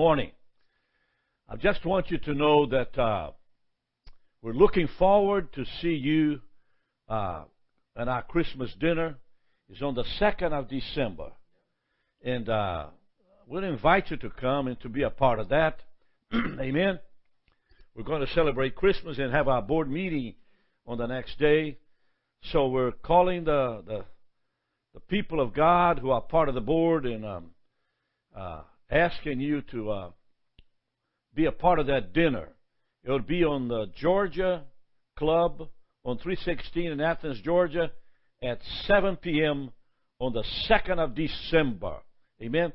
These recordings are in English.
morning. I just want you to know that uh, we're looking forward to see you uh, at our Christmas dinner. is on the 2nd of December. And uh, we'll invite you to come and to be a part of that. Amen. We're going to celebrate Christmas and have our board meeting on the next day. So we're calling the, the, the people of God who are part of the board and um, uh, asking you to uh, be a part of that dinner. It will be on the Georgia Club on 316 in Athens, Georgia at 7 p.m. on the 2nd of December. Amen.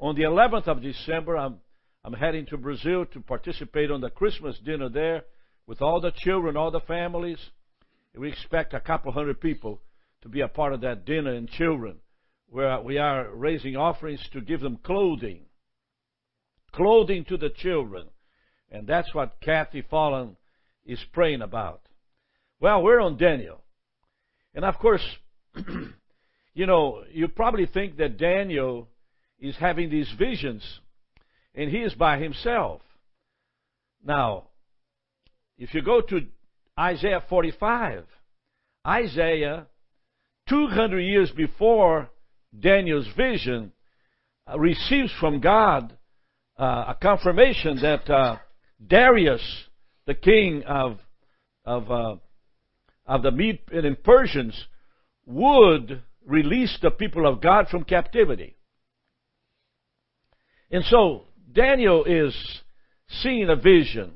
On the 11th of December, I'm, I'm heading to Brazil to participate on the Christmas dinner there with all the children, all the families. We expect a couple hundred people to be a part of that dinner and children where we are raising offerings to give them clothing clothing to the children. And that's what Kathy Fallen is praying about. Well, we're on Daniel. And of course, you know, you probably think that Daniel is having these visions and he is by himself. Now, if you go to Isaiah 45, Isaiah, 200 years before Daniel's vision, uh, receives from God uh, a confirmation that uh, Darius, the king of of uh, of the Mede and Persians, would release the people of God from captivity. And so Daniel is seeing a vision,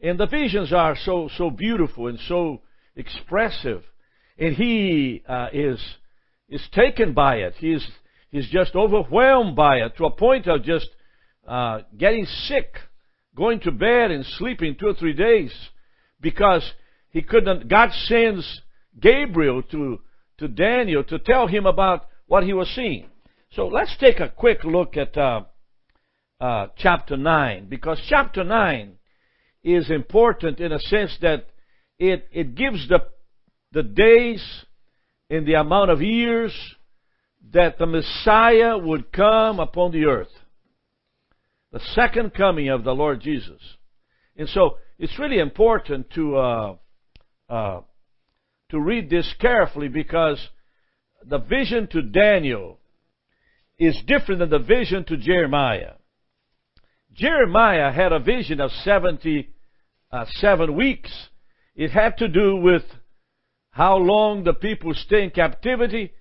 and the visions are so so beautiful and so expressive, and he uh, is is taken by it. He is he's just overwhelmed by it to a point of just uh, getting sick, going to bed and sleeping two or three days because he couldn't. God sends Gabriel to, to Daniel to tell him about what he was seeing. So let's take a quick look at uh, uh, chapter 9 because chapter 9 is important in a sense that it, it gives the, the days and the amount of years that the Messiah would come upon the earth the second coming of the Lord Jesus. And so it's really important to uh, uh, to read this carefully because the vision to Daniel is different than the vision to Jeremiah. Jeremiah had a vision of 77 uh, weeks. It had to do with how long the people stay in captivity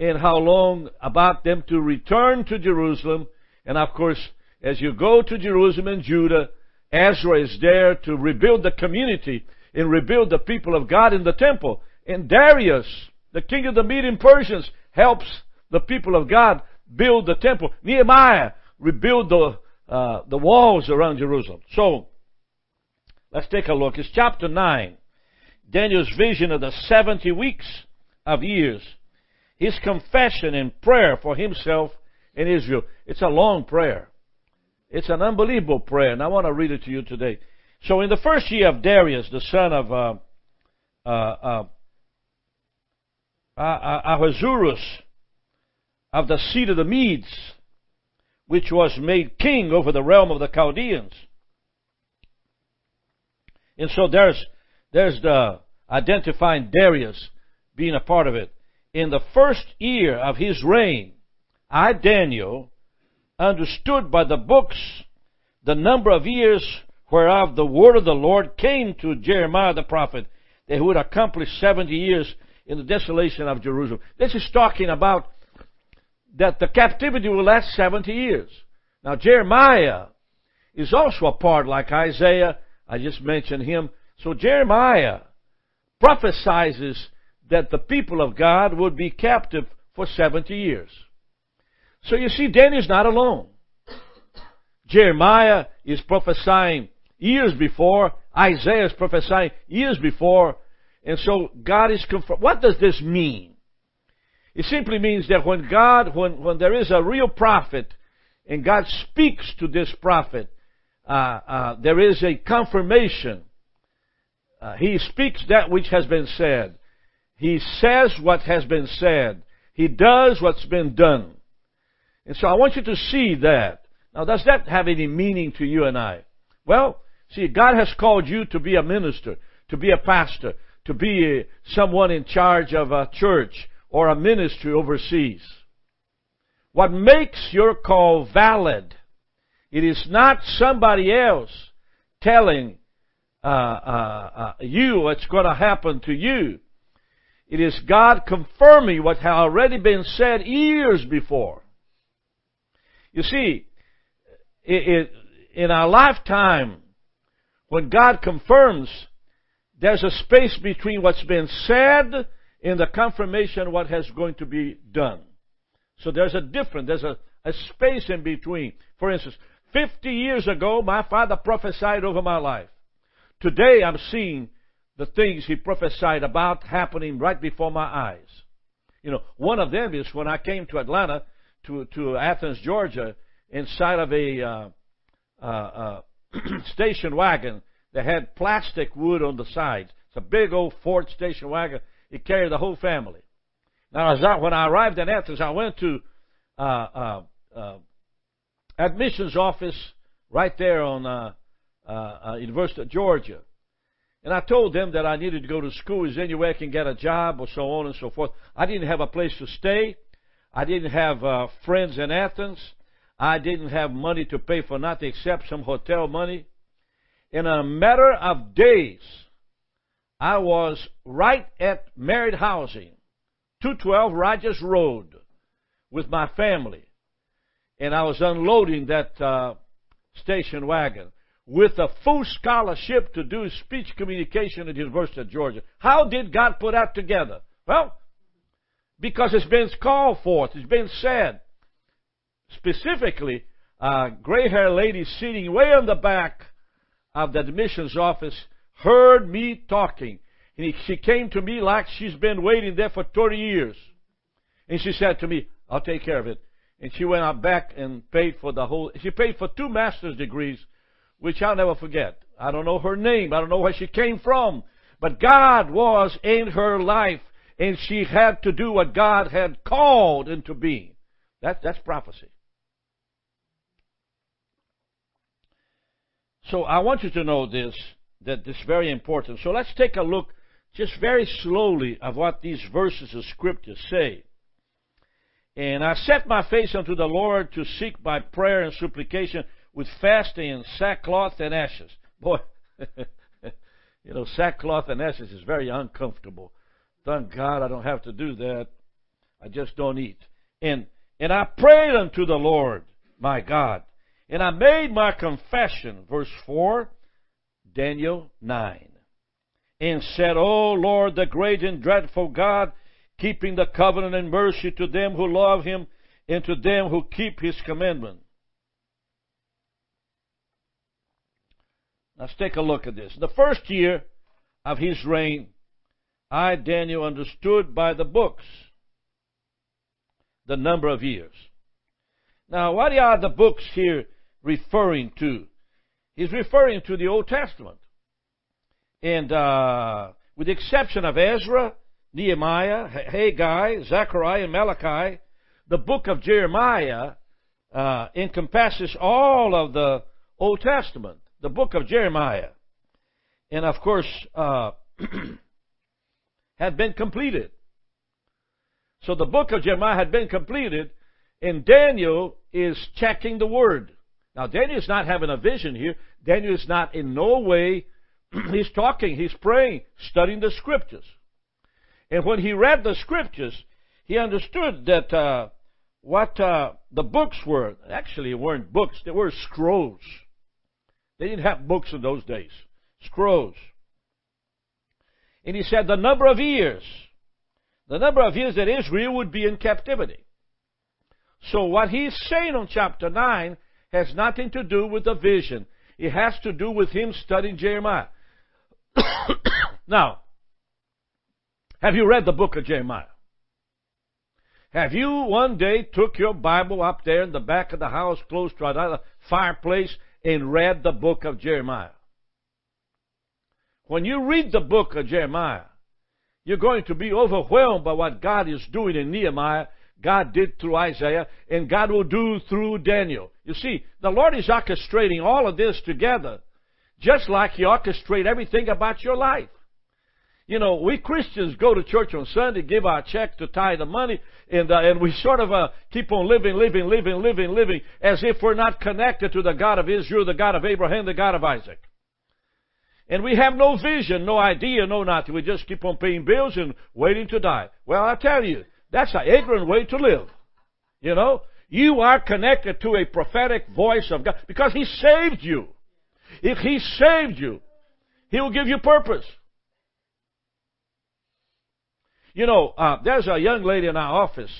and how long about them to return to Jerusalem. And of course, as you go to Jerusalem and Judah, Ezra is there to rebuild the community and rebuild the people of God in the temple. And Darius, the king of the Median Persians, helps the people of God build the temple. Nehemiah rebuild the uh, the walls around Jerusalem. So let's take a look. It's chapter nine. Daniel's vision of the seventy weeks of years. His confession and prayer for himself and Israel. It's a long prayer. It's an unbelievable prayer, and I want to read it to you today. So, in the first year of Darius, the son of uh, uh, uh, Ahasuerus, of the seed of the Medes, which was made king over the realm of the Chaldeans. And so there's there's the identifying Darius being a part of it. In the first year of his reign, I Daniel understood by the books the number of years whereof the word of the Lord came to Jeremiah the prophet, that he would accomplish 70 years in the desolation of Jerusalem. This is talking about that the captivity will last 70 years. Now, Jeremiah is also a part like Isaiah. I just mentioned him. So, Jeremiah prophesies that the people of God would be captive for 70 years. So you see, Daniel's not alone. Jeremiah is prophesying years before. Isaiah is prophesying years before. And so God is confirmed. What does this mean? It simply means that when God, when, when there is a real prophet, and God speaks to this prophet, uh, uh, there is a confirmation. Uh, he speaks that which has been said. He says what has been said. He does what's been done. And so I want you to see that. Now, does that have any meaning to you and I? Well, see, God has called you to be a minister, to be a pastor, to be someone in charge of a church or a ministry overseas. What makes your call valid, it is not somebody else telling uh, uh, uh, you what's going to happen to you. It is God confirming what had already been said years before. You see, it, it, in our lifetime, when God confirms, there's a space between what's been said and the confirmation what has going to be done. So there's a difference, there's a, a space in between. For instance, 50 years ago, my father prophesied over my life. Today, I'm seeing the things he prophesied about happening right before my eyes. You know, one of them is when I came to Atlanta, to, to Athens, Georgia, inside of a uh, uh, uh, station wagon that had plastic wood on the sides. It's a big old Ford station wagon. It carried the whole family. Now, as I, when I arrived in Athens, I went to uh, uh, uh, admissions office right there on uh, University of Georgia. And I told them that I needed to go to school. Is there any way I can get a job or so on and so forth? I didn't have a place to stay. I didn't have uh, friends in Athens. I didn't have money to pay for nothing except some hotel money. In a matter of days, I was right at Married Housing, 212 Rogers Road, with my family. And I was unloading that uh, station wagon with a full scholarship to do speech communication at the University of Georgia. How did God put that together? Well, because it's been called forth, it's been said. Specifically, a gray haired lady sitting way in the back of the admissions office heard me talking. And she came to me like she's been waiting there for 30 years. And she said to me, I'll take care of it. And she went out back and paid for the whole, she paid for two master's degrees, which I'll never forget. I don't know her name. I don't know where she came from. But God was in her life and she had to do what God had called into being. That, that's prophecy. So I want you to know this, that this is very important. So let's take a look just very slowly of what these verses of Scripture say. And I set my face unto the Lord to seek by prayer and supplication with fasting and sackcloth and ashes. Boy, you know, sackcloth and ashes is very uncomfortable. Thank God I don't have to do that. I just don't eat. And, and I prayed unto the Lord, my God. And I made my confession, verse 4, Daniel 9. And said, O Lord, the great and dreadful God, keeping the covenant and mercy to them who love him and to them who keep his commandment. Let's take a look at this. The first year of his reign, I, Daniel, understood by the books the number of years. Now, what are the books here referring to? He's referring to the Old Testament. And uh, with the exception of Ezra, Nehemiah, Haggai, Zechariah, and Malachi, the book of Jeremiah uh, encompasses all of the Old Testament, the book of Jeremiah. And of course, uh, had been completed. So the book of Jeremiah had been completed, and Daniel is checking the word. Now, Daniel is not having a vision here. Daniel is not in no way, he's talking, he's praying, studying the scriptures. And when he read the scriptures, he understood that uh, what uh, the books were, actually, weren't books, they were scrolls. They didn't have books in those days. Scrolls. And he said the number of years, the number of years that Israel would be in captivity. So what he's saying on chapter 9 has nothing to do with the vision. It has to do with him studying Jeremiah. now, have you read the book of Jeremiah? Have you one day took your Bible up there in the back of the house close to another fireplace and read the book of Jeremiah? When you read the book of Jeremiah, you're going to be overwhelmed by what God is doing in Nehemiah, God did through Isaiah, and God will do through Daniel. You see, the Lord is orchestrating all of this together, just like He orchestrates everything about your life. You know, we Christians go to church on Sunday, give our check to tithe the money, and uh, and we sort of uh, keep on living, living, living, living, living, as if we're not connected to the God of Israel, the God of Abraham, the God of Isaac. And we have no vision, no idea, no nothing. We just keep on paying bills and waiting to die. Well, I tell you, that's an ignorant way to live. You know, you are connected to a prophetic voice of God because He saved you. If He saved you, He will give you purpose. You know, uh, there's a young lady in our office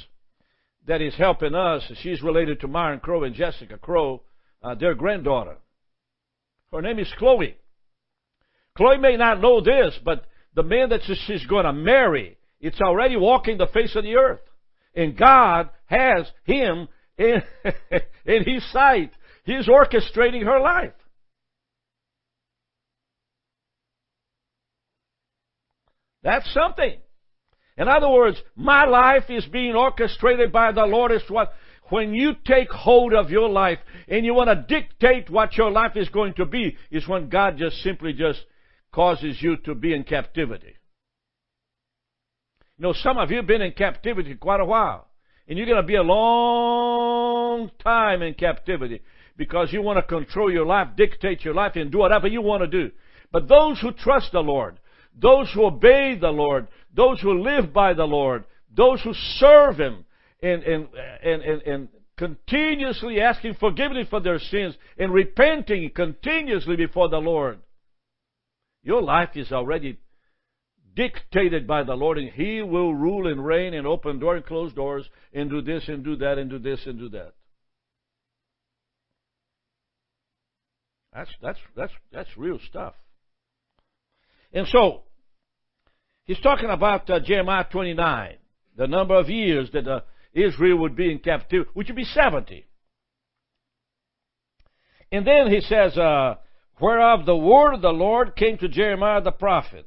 that is helping us. She's related to Myron Crow and Jessica Crow, uh, their granddaughter. Her name is Chloe. Chloe may not know this, but the man that she's going to marry, it's already walking the face of the earth. And God has him in, in his sight. He's orchestrating her life. That's something. In other words, my life is being orchestrated by the Lord as what when you take hold of your life and you want to dictate what your life is going to be is when God just simply just causes you to be in captivity. You know, some of you have been in captivity quite a while. And you're going to be a long time in captivity because you want to control your life, dictate your life, and do whatever you want to do. But those who trust the Lord, those who obey the Lord, those who live by the Lord, those who serve Him and, and, and, and, and continuously asking forgiveness for their sins and repenting continuously before the Lord, your life is already dictated by the Lord, and He will rule and reign and open doors and close doors and do this and do that and do this and do that. That's that's that's that's real stuff. And so he's talking about uh, Jeremiah 29, the number of years that uh, Israel would be in captivity, which would be 70. And then he says, uh, whereof the word of the Lord came to Jeremiah the prophet.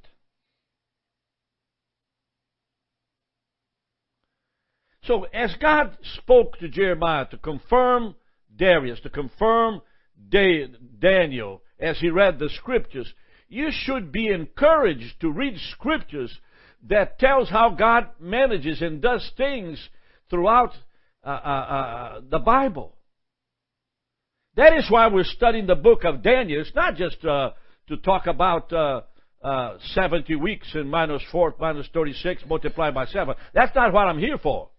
So, as God spoke to Jeremiah to confirm Darius, to confirm Daniel, as he read the scriptures, you should be encouraged to read scriptures that tells how God manages and does things throughout uh, uh, uh, the Bible. That is why we're studying the book of Daniel. It's not just uh, to talk about uh, uh, 70 weeks and minus 4 minus 36 multiplied by 7. That's not what I'm here for.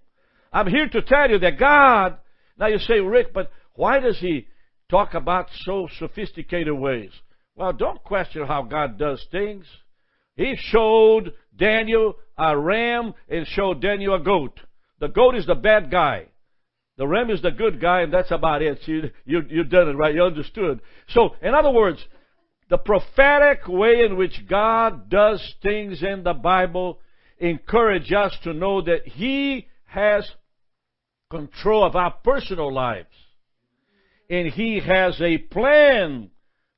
I'm here to tell you that God, now you say, Rick, but why does he talk about so sophisticated ways? Well, don't question how God does things. He showed Daniel a ram and showed Daniel a goat. The goat is the bad guy. The ram is the good guy, and that's about it. You, you, you've done it right. You understood. So, in other words, the prophetic way in which God does things in the Bible encourage us to know that He has control of our personal lives. And He has a plan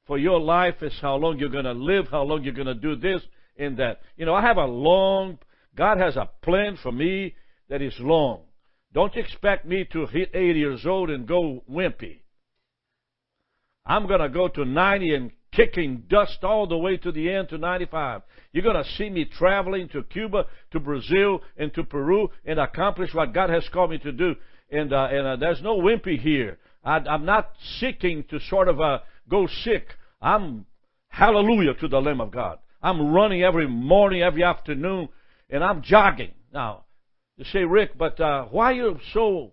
for your life as how long you're going to live, how long you're going to do this and that. You know, I have a long, God has a plan for me that is long. Don't expect me to hit 80 years old and go wimpy. I'm going to go to 90 and kicking dust all the way to the end to 95. You're going to see me traveling to Cuba, to Brazil, and to Peru and accomplish what God has called me to do. And, uh, and uh, there's no wimpy here. I, am not seeking to sort of uh, go sick. I'm hallelujah to the Lamb of God. I'm running every morning, every afternoon, and I'm jogging. Now, you say, Rick, but uh, why are you so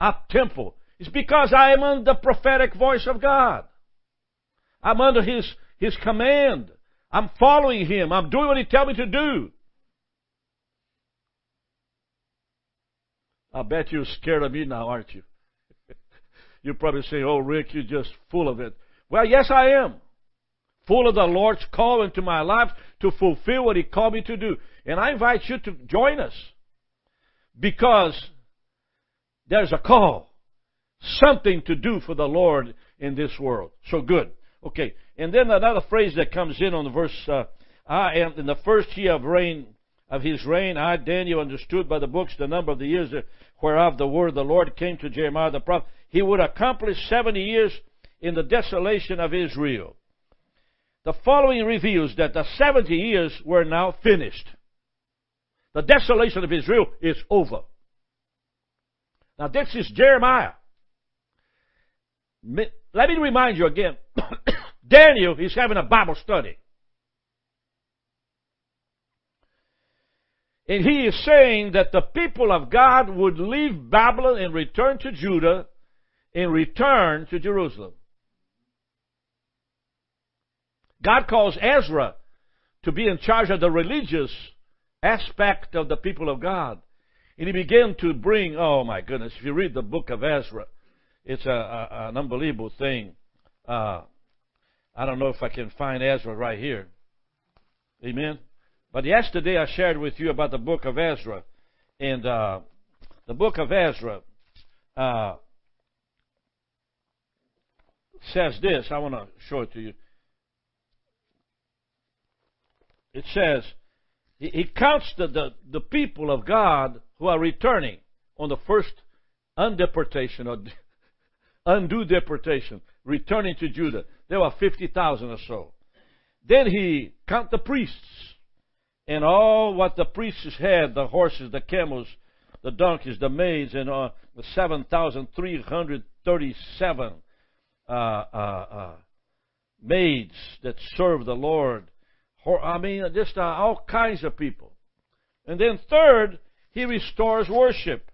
up tempo? It's because I am under the prophetic voice of God. I'm under His His command. I'm following Him. I'm doing what He tells me to do. I bet you're scared of me now, aren't you? you're probably say, "Oh, Rick, you're just full of it." Well, yes, I am. Full of the Lord's call into my life to fulfill what He called me to do. And I invite you to join us because there's a call, something to do for the Lord in this world. So good. Okay, and then another phrase that comes in on the verse, uh, I am in the first year of reign of his reign, I, Daniel, understood by the books the number of the years whereof the word of the Lord came to Jeremiah the prophet. He would accomplish 70 years in the desolation of Israel. The following reveals that the 70 years were now finished. The desolation of Israel is over. Now, this is Jeremiah. Let me remind you again Daniel is having a Bible study. And he is saying that the people of God would leave Babylon and return to Judah and return to Jerusalem. God calls Ezra to be in charge of the religious aspect of the people of God. And he began to bring, oh my goodness, if you read the book of Ezra, it's a, a, an unbelievable thing. Uh, I don't know if I can find Ezra right here. Amen. But yesterday I shared with you about the book of Ezra. And uh, the book of Ezra uh, says this. I want to show it to you. It says, he, counts the, the, the people of God who are returning on the first undeportation or undue deportation, returning to Judah. There were 50,000 or so. Then he count the priests and all what the priests had, the horses, the camels, the donkeys, the maids, and uh, the 7,337 uh, uh, uh, maids that serve the Lord. I mean, just uh, all kinds of people. And then third, he restores worship,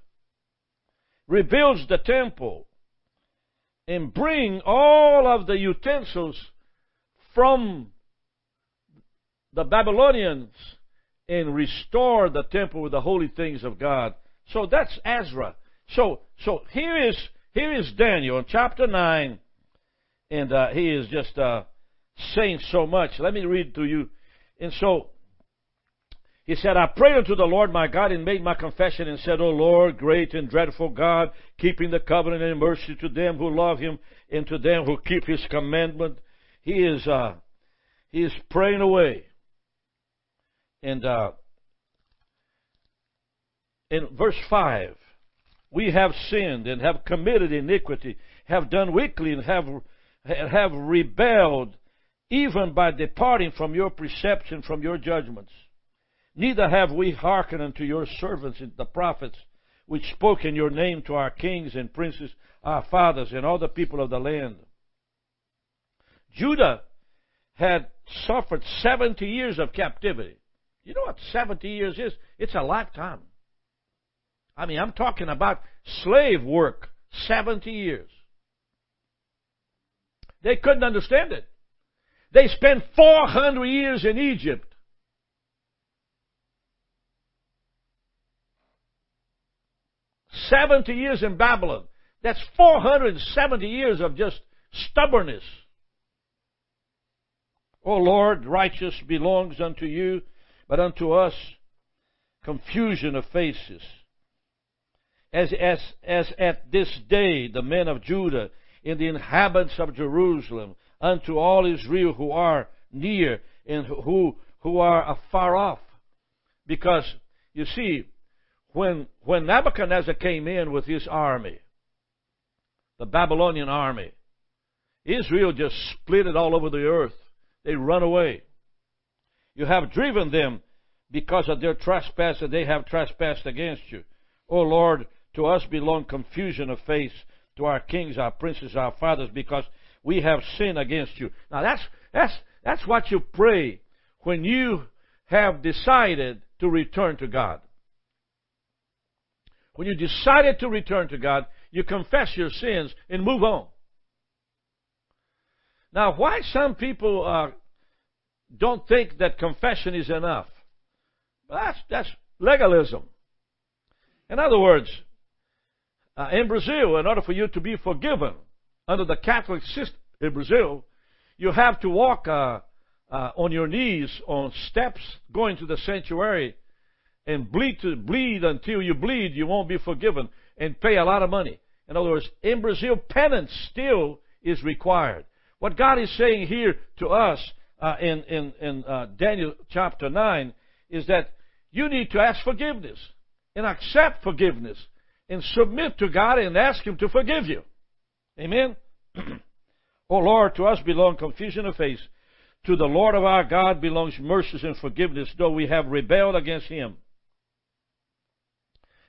rebuilds the temple, and bring all of the utensils from the Babylonians and restore the temple with the holy things of God. So that's Ezra. So so here is here is Daniel in chapter nine, and uh, he is just uh, saying so much. Let me read to you. And so he said, I prayed unto the Lord my God and made my confession and said, O Lord, great and dreadful God, keeping the covenant and mercy to them who love him and to them who keep his commandment. He is, uh, he is praying away. And, uh, in verse 5, we have sinned and have committed iniquity, have done wickedly and have, have rebelled, even by departing from your preception, from your judgments. Neither have we hearkened unto your servants the prophets, which spoke in your name to our kings and princes, our fathers, and all the people of the land. Judah had suffered 70 years of captivity. You know what 70 years is? It's a lifetime. I mean, I'm talking about slave work, 70 years. They couldn't understand it. They spent 400 years in Egypt. 70 years in Babylon. That's 470 years of just stubbornness. O Lord, righteous belongs unto you, but unto us confusion of faces. As, as, as at this day the men of Judah and the inhabitants of Jerusalem, unto all Israel who are near and who, who are afar off. Because, you see, when, when Nebuchadnezzar came in with his army, the Babylonian army, Israel just split it all over the earth. They run away. You have driven them because of their trespass that they have trespassed against you. O Lord, to us belong confusion of face, to our kings, our princes, our fathers, because we have sinned against you. Now that's, that's, that's what you pray when you have decided to return to God. When you decided to return to God, you confess your sins and move on. Now, why some people uh, don't think that confession is enough? That's, that's legalism. In other words, uh, in Brazil, in order for you to be forgiven under the Catholic system in Brazil, you have to walk uh, uh, on your knees on steps going to the sanctuary and bleed to bleed until you bleed, you won't be forgiven and pay a lot of money. In other words, in Brazil, penance still is required. What God is saying here to us uh, in in, in uh, Daniel chapter nine is that you need to ask forgiveness and accept forgiveness and submit to God and ask Him to forgive you. Amen? oh Lord, to us belong confusion of face. To the Lord of our God belongs mercies and forgiveness, though we have rebelled against Him.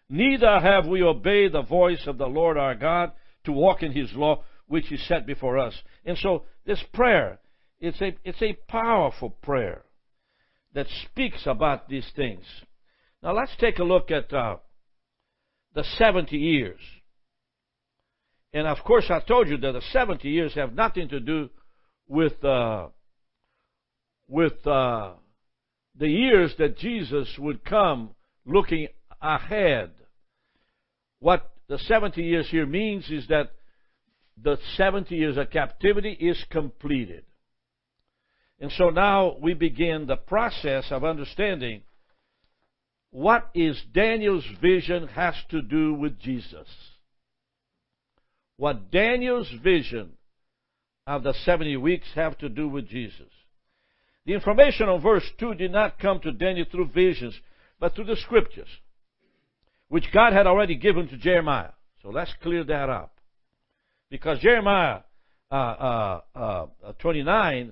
Neither have we obeyed the voice of the Lord our God to walk in His law, which He set before us. And so, this prayer, it's a, it's a powerful prayer that speaks about these things. Now, let's take a look at uh, the 70 years. And of course, I told you that the 70 years have nothing to do with uh, with uh, the years that Jesus would come looking ahead. What the 70 years here means is that the 70 years of captivity is completed. And so now we begin the process of understanding what is Daniel's vision has to do with Jesus. What Daniel's vision of the 70 weeks have to do with Jesus. The information on verse 2 did not come to Daniel through visions, but through the scriptures, which God had already given to Jeremiah. So let's clear that up. Because Jeremiah uh, uh, uh, 29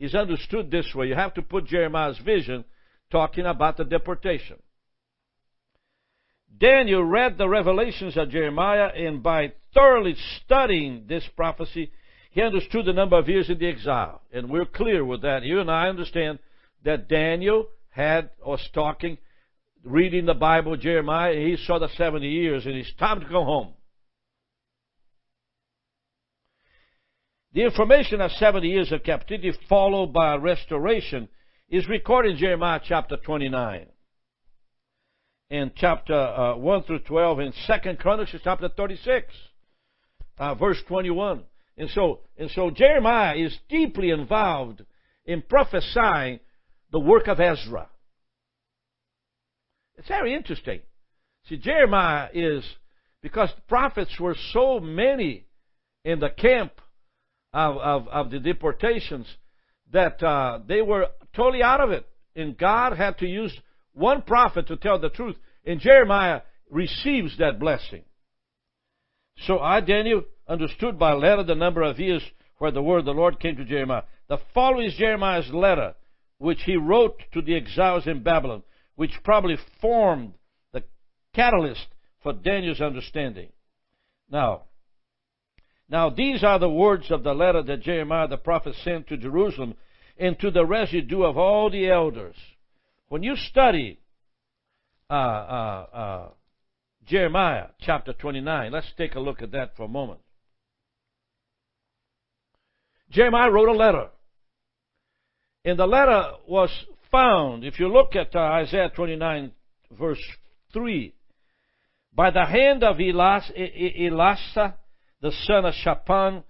is understood this way. You have to put Jeremiah's vision talking about the deportation. Daniel read the revelations of Jeremiah, and by thoroughly studying this prophecy, he understood the number of years in the exile. And we're clear with that. You and I understand that Daniel had, was talking, reading the Bible, Jeremiah, he saw the 70 years, and it's time to go home. The information of 70 years of captivity followed by restoration is recorded in Jeremiah chapter 29 in chapter uh, 1 through 12 in 2nd Chronicles chapter 36, uh, verse 21. And so, and so Jeremiah is deeply involved in prophesying the work of Ezra. It's very interesting. See, Jeremiah is, because the prophets were so many in the camp of, of, of the deportations, that uh, they were totally out of it. And God had to use one prophet to tell the truth, and Jeremiah receives that blessing. So I, Daniel, understood by letter the number of years where the word of the Lord came to Jeremiah. The following is Jeremiah's letter, which he wrote to the exiles in Babylon, which probably formed the catalyst for Daniel's understanding. Now, now these are the words of the letter that Jeremiah the prophet sent to Jerusalem and to the residue of all the elders when you study uh, uh, uh, Jeremiah chapter 29, let's take a look at that for a moment. Jeremiah wrote a letter. And the letter was found, if you look at uh, Isaiah 29, verse 3, by the hand of Elas, Elasah, the son of Shaphan,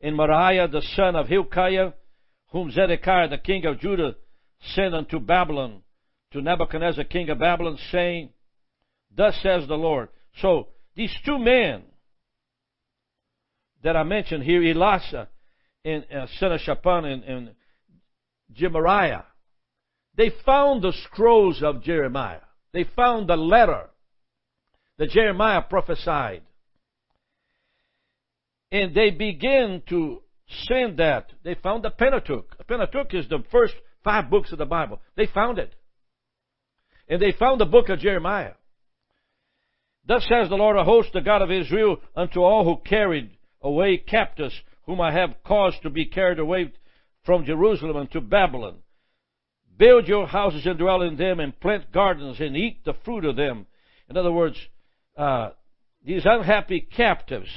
and Moriah, the son of Hilkiah, whom Zedekiah, the king of Judah, sent unto Babylon to Nebuchadnezzar, king of Babylon, saying, Thus says the Lord. So, these two men that I mentioned here, Elisha and uh, Shaphan and, and Gemariah, they found the scrolls of Jeremiah. They found the letter that Jeremiah prophesied. And they began to send that. They found the Pentateuch. The Pentateuch is the first five books of the Bible. They found it. And they found the book of Jeremiah. Thus says the Lord of hosts, the God of Israel, unto all who carried away captives, whom I have caused to be carried away from Jerusalem unto Babylon. Build your houses and dwell in them, and plant gardens and eat the fruit of them. In other words, uh, these unhappy captives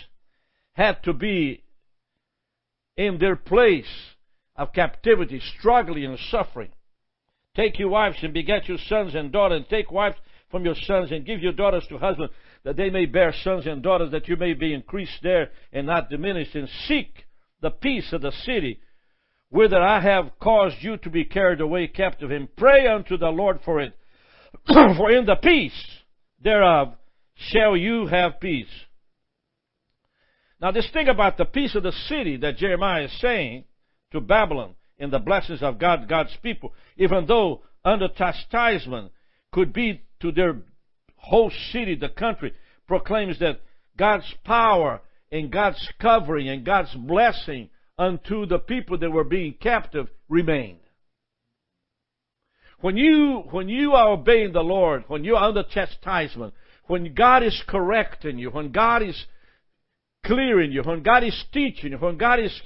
had to be in their place of captivity, struggling and suffering. Take your wives and beget your sons and daughters, and take wives from your sons, and give your daughters to husbands, that they may bear sons and daughters, that you may be increased there and not diminished, and seek the peace of the city, whither I have caused you to be carried away captive, and pray unto the Lord for it. for in the peace thereof shall you have peace. Now, this thing about the peace of the city that Jeremiah is saying to Babylon in the blessings of God, God's people, even though under chastisement, could be to their whole city, the country, proclaims that God's power and God's covering and God's blessing unto the people that were being captive remained. When you, when you are obeying the Lord, when you are under chastisement, when God is correcting you, when God is clearing you, when God is teaching you, when God is,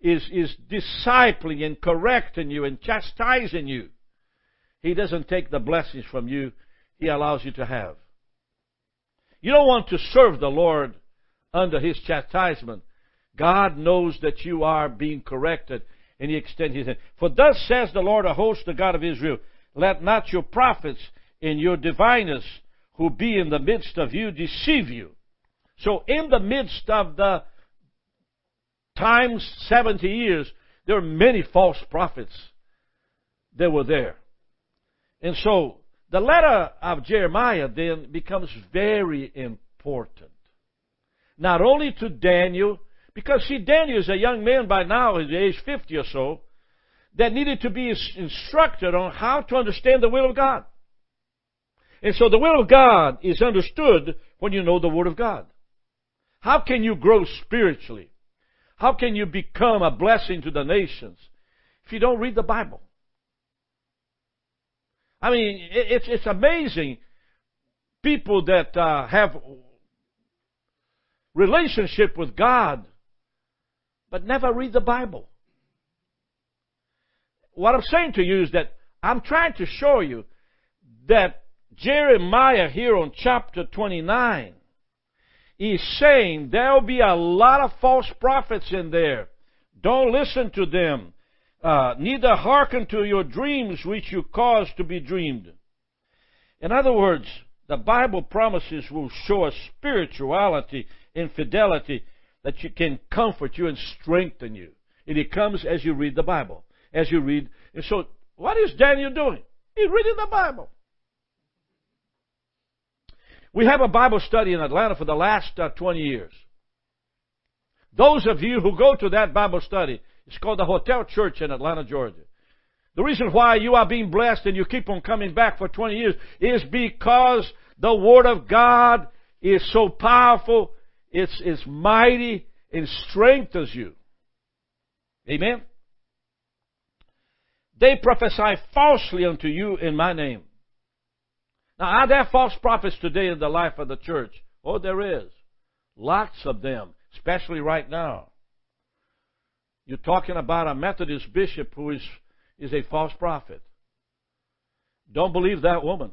is, is discipling and correcting you and chastising you, He doesn't take the blessings from you, He allows you to have. You don't want to serve the Lord under His chastisement. God knows that you are being corrected, and He extends His hand. For thus says the Lord of hosts, the God of Israel, let not your prophets and your diviners who be in the midst of you deceive you. So in the midst of the times 70 years, there are many false prophets that were there. And so the letter of Jeremiah then becomes very important. Not only to Daniel, because see, Daniel is a young man by now, he's age 50 or so, that needed to be instructed on how to understand the will of God. And so the will of God is understood when you know the Word of God. How can you grow spiritually? How can you become a blessing to the nations if you don't read the Bible? I mean, it's, it's amazing people that uh, have relationship with God but never read the Bible what I'm saying to you is that I'm trying to show you that Jeremiah here on chapter 29 is saying there'll be a lot of false prophets in there. Don't listen to them. Uh, neither hearken to your dreams which you cause to be dreamed. In other words, the Bible promises will show a spirituality and fidelity that you can comfort you and strengthen you. And it comes as you read the Bible as you read. And so, what is Daniel doing? He's reading the Bible. We have a Bible study in Atlanta for the last uh, 20 years. Those of you who go to that Bible study, it's called the Hotel Church in Atlanta, Georgia. The reason why you are being blessed and you keep on coming back for 20 years is because the Word of God is so powerful, it's, it's mighty, and strengthens you. Amen? They prophesy falsely unto you in my name. Now, are there false prophets today in the life of the church? Oh, there is. Lots of them, especially right now. You're talking about a Methodist bishop who is, is a false prophet. Don't believe that woman.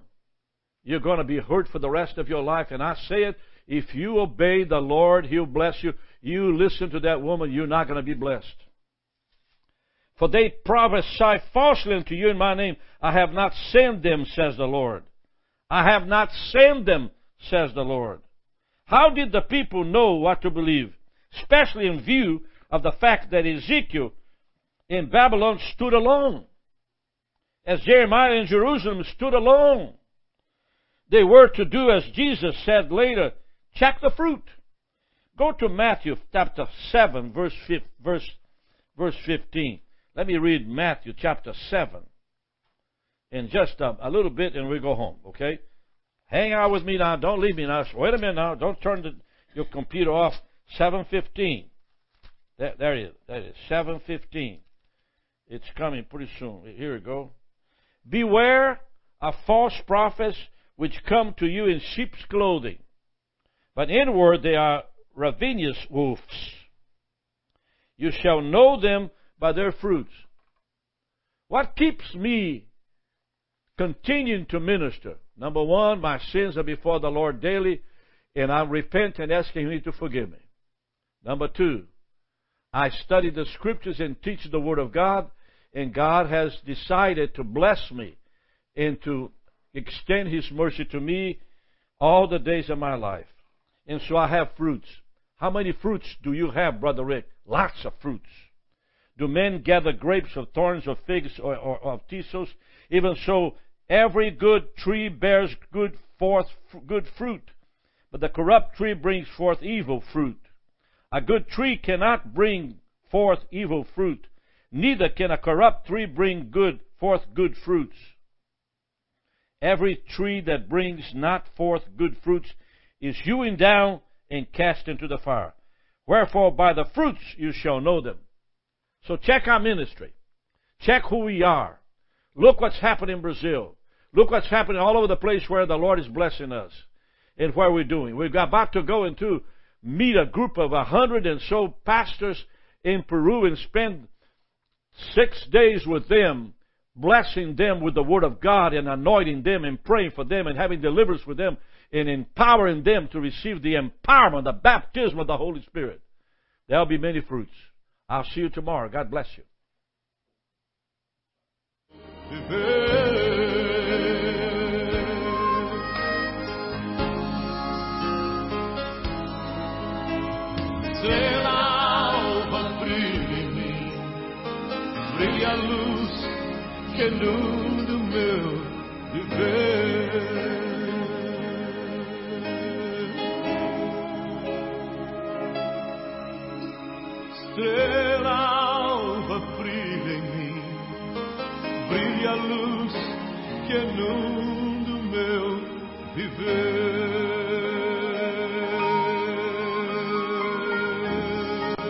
You're going to be hurt for the rest of your life. And I say it, if you obey the Lord, He'll bless you. You listen to that woman, you're not going to be blessed. For they prophesy falsely unto you in my name. I have not sent them, says the Lord. I have not sent them, says the Lord. How did the people know what to believe? Especially in view of the fact that Ezekiel in Babylon stood alone. As Jeremiah in Jerusalem stood alone. They were to do as Jesus said later, check the fruit. Go to Matthew chapter 7, verse, verse, verse 15. Let me read Matthew chapter 7 in just a, a little bit and we go home, okay? Hang out with me now. Don't leave me now. Wait a minute now. Don't turn the, your computer off. 715. There, there it is. That is 715. It's coming pretty soon. Here we go. Beware of false prophets which come to you in sheep's clothing, but inward they are ravenous wolves. You shall know them by their fruits. What keeps me continuing to minister? Number one, my sins are before the Lord daily, and I repent and asking Him to forgive me. Number two, I study the scriptures and teach the Word of God, and God has decided to bless me and to extend His mercy to me all the days of my life. And so I have fruits. How many fruits do you have, Brother Rick? Lots of fruits. Do men gather grapes of thorns or figs or, or, or of thistles? Even so, every good tree bears good forth good fruit, but the corrupt tree brings forth evil fruit. A good tree cannot bring forth evil fruit, neither can a corrupt tree bring good forth good fruits. Every tree that brings not forth good fruits is hewn down and cast into the fire. Wherefore by the fruits you shall know them. So check our ministry. Check who we are. Look what's happening in Brazil. Look what's happening all over the place where the Lord is blessing us and where we're doing. We're about to go into meet a group of a hundred and so pastors in Peru and spend six days with them, blessing them with the Word of God and anointing them and praying for them and having deliverance with them and empowering them to receive the empowerment, the baptism of the Holy Spirit. There'll be many fruits. I'll see you tomorrow. God bless you.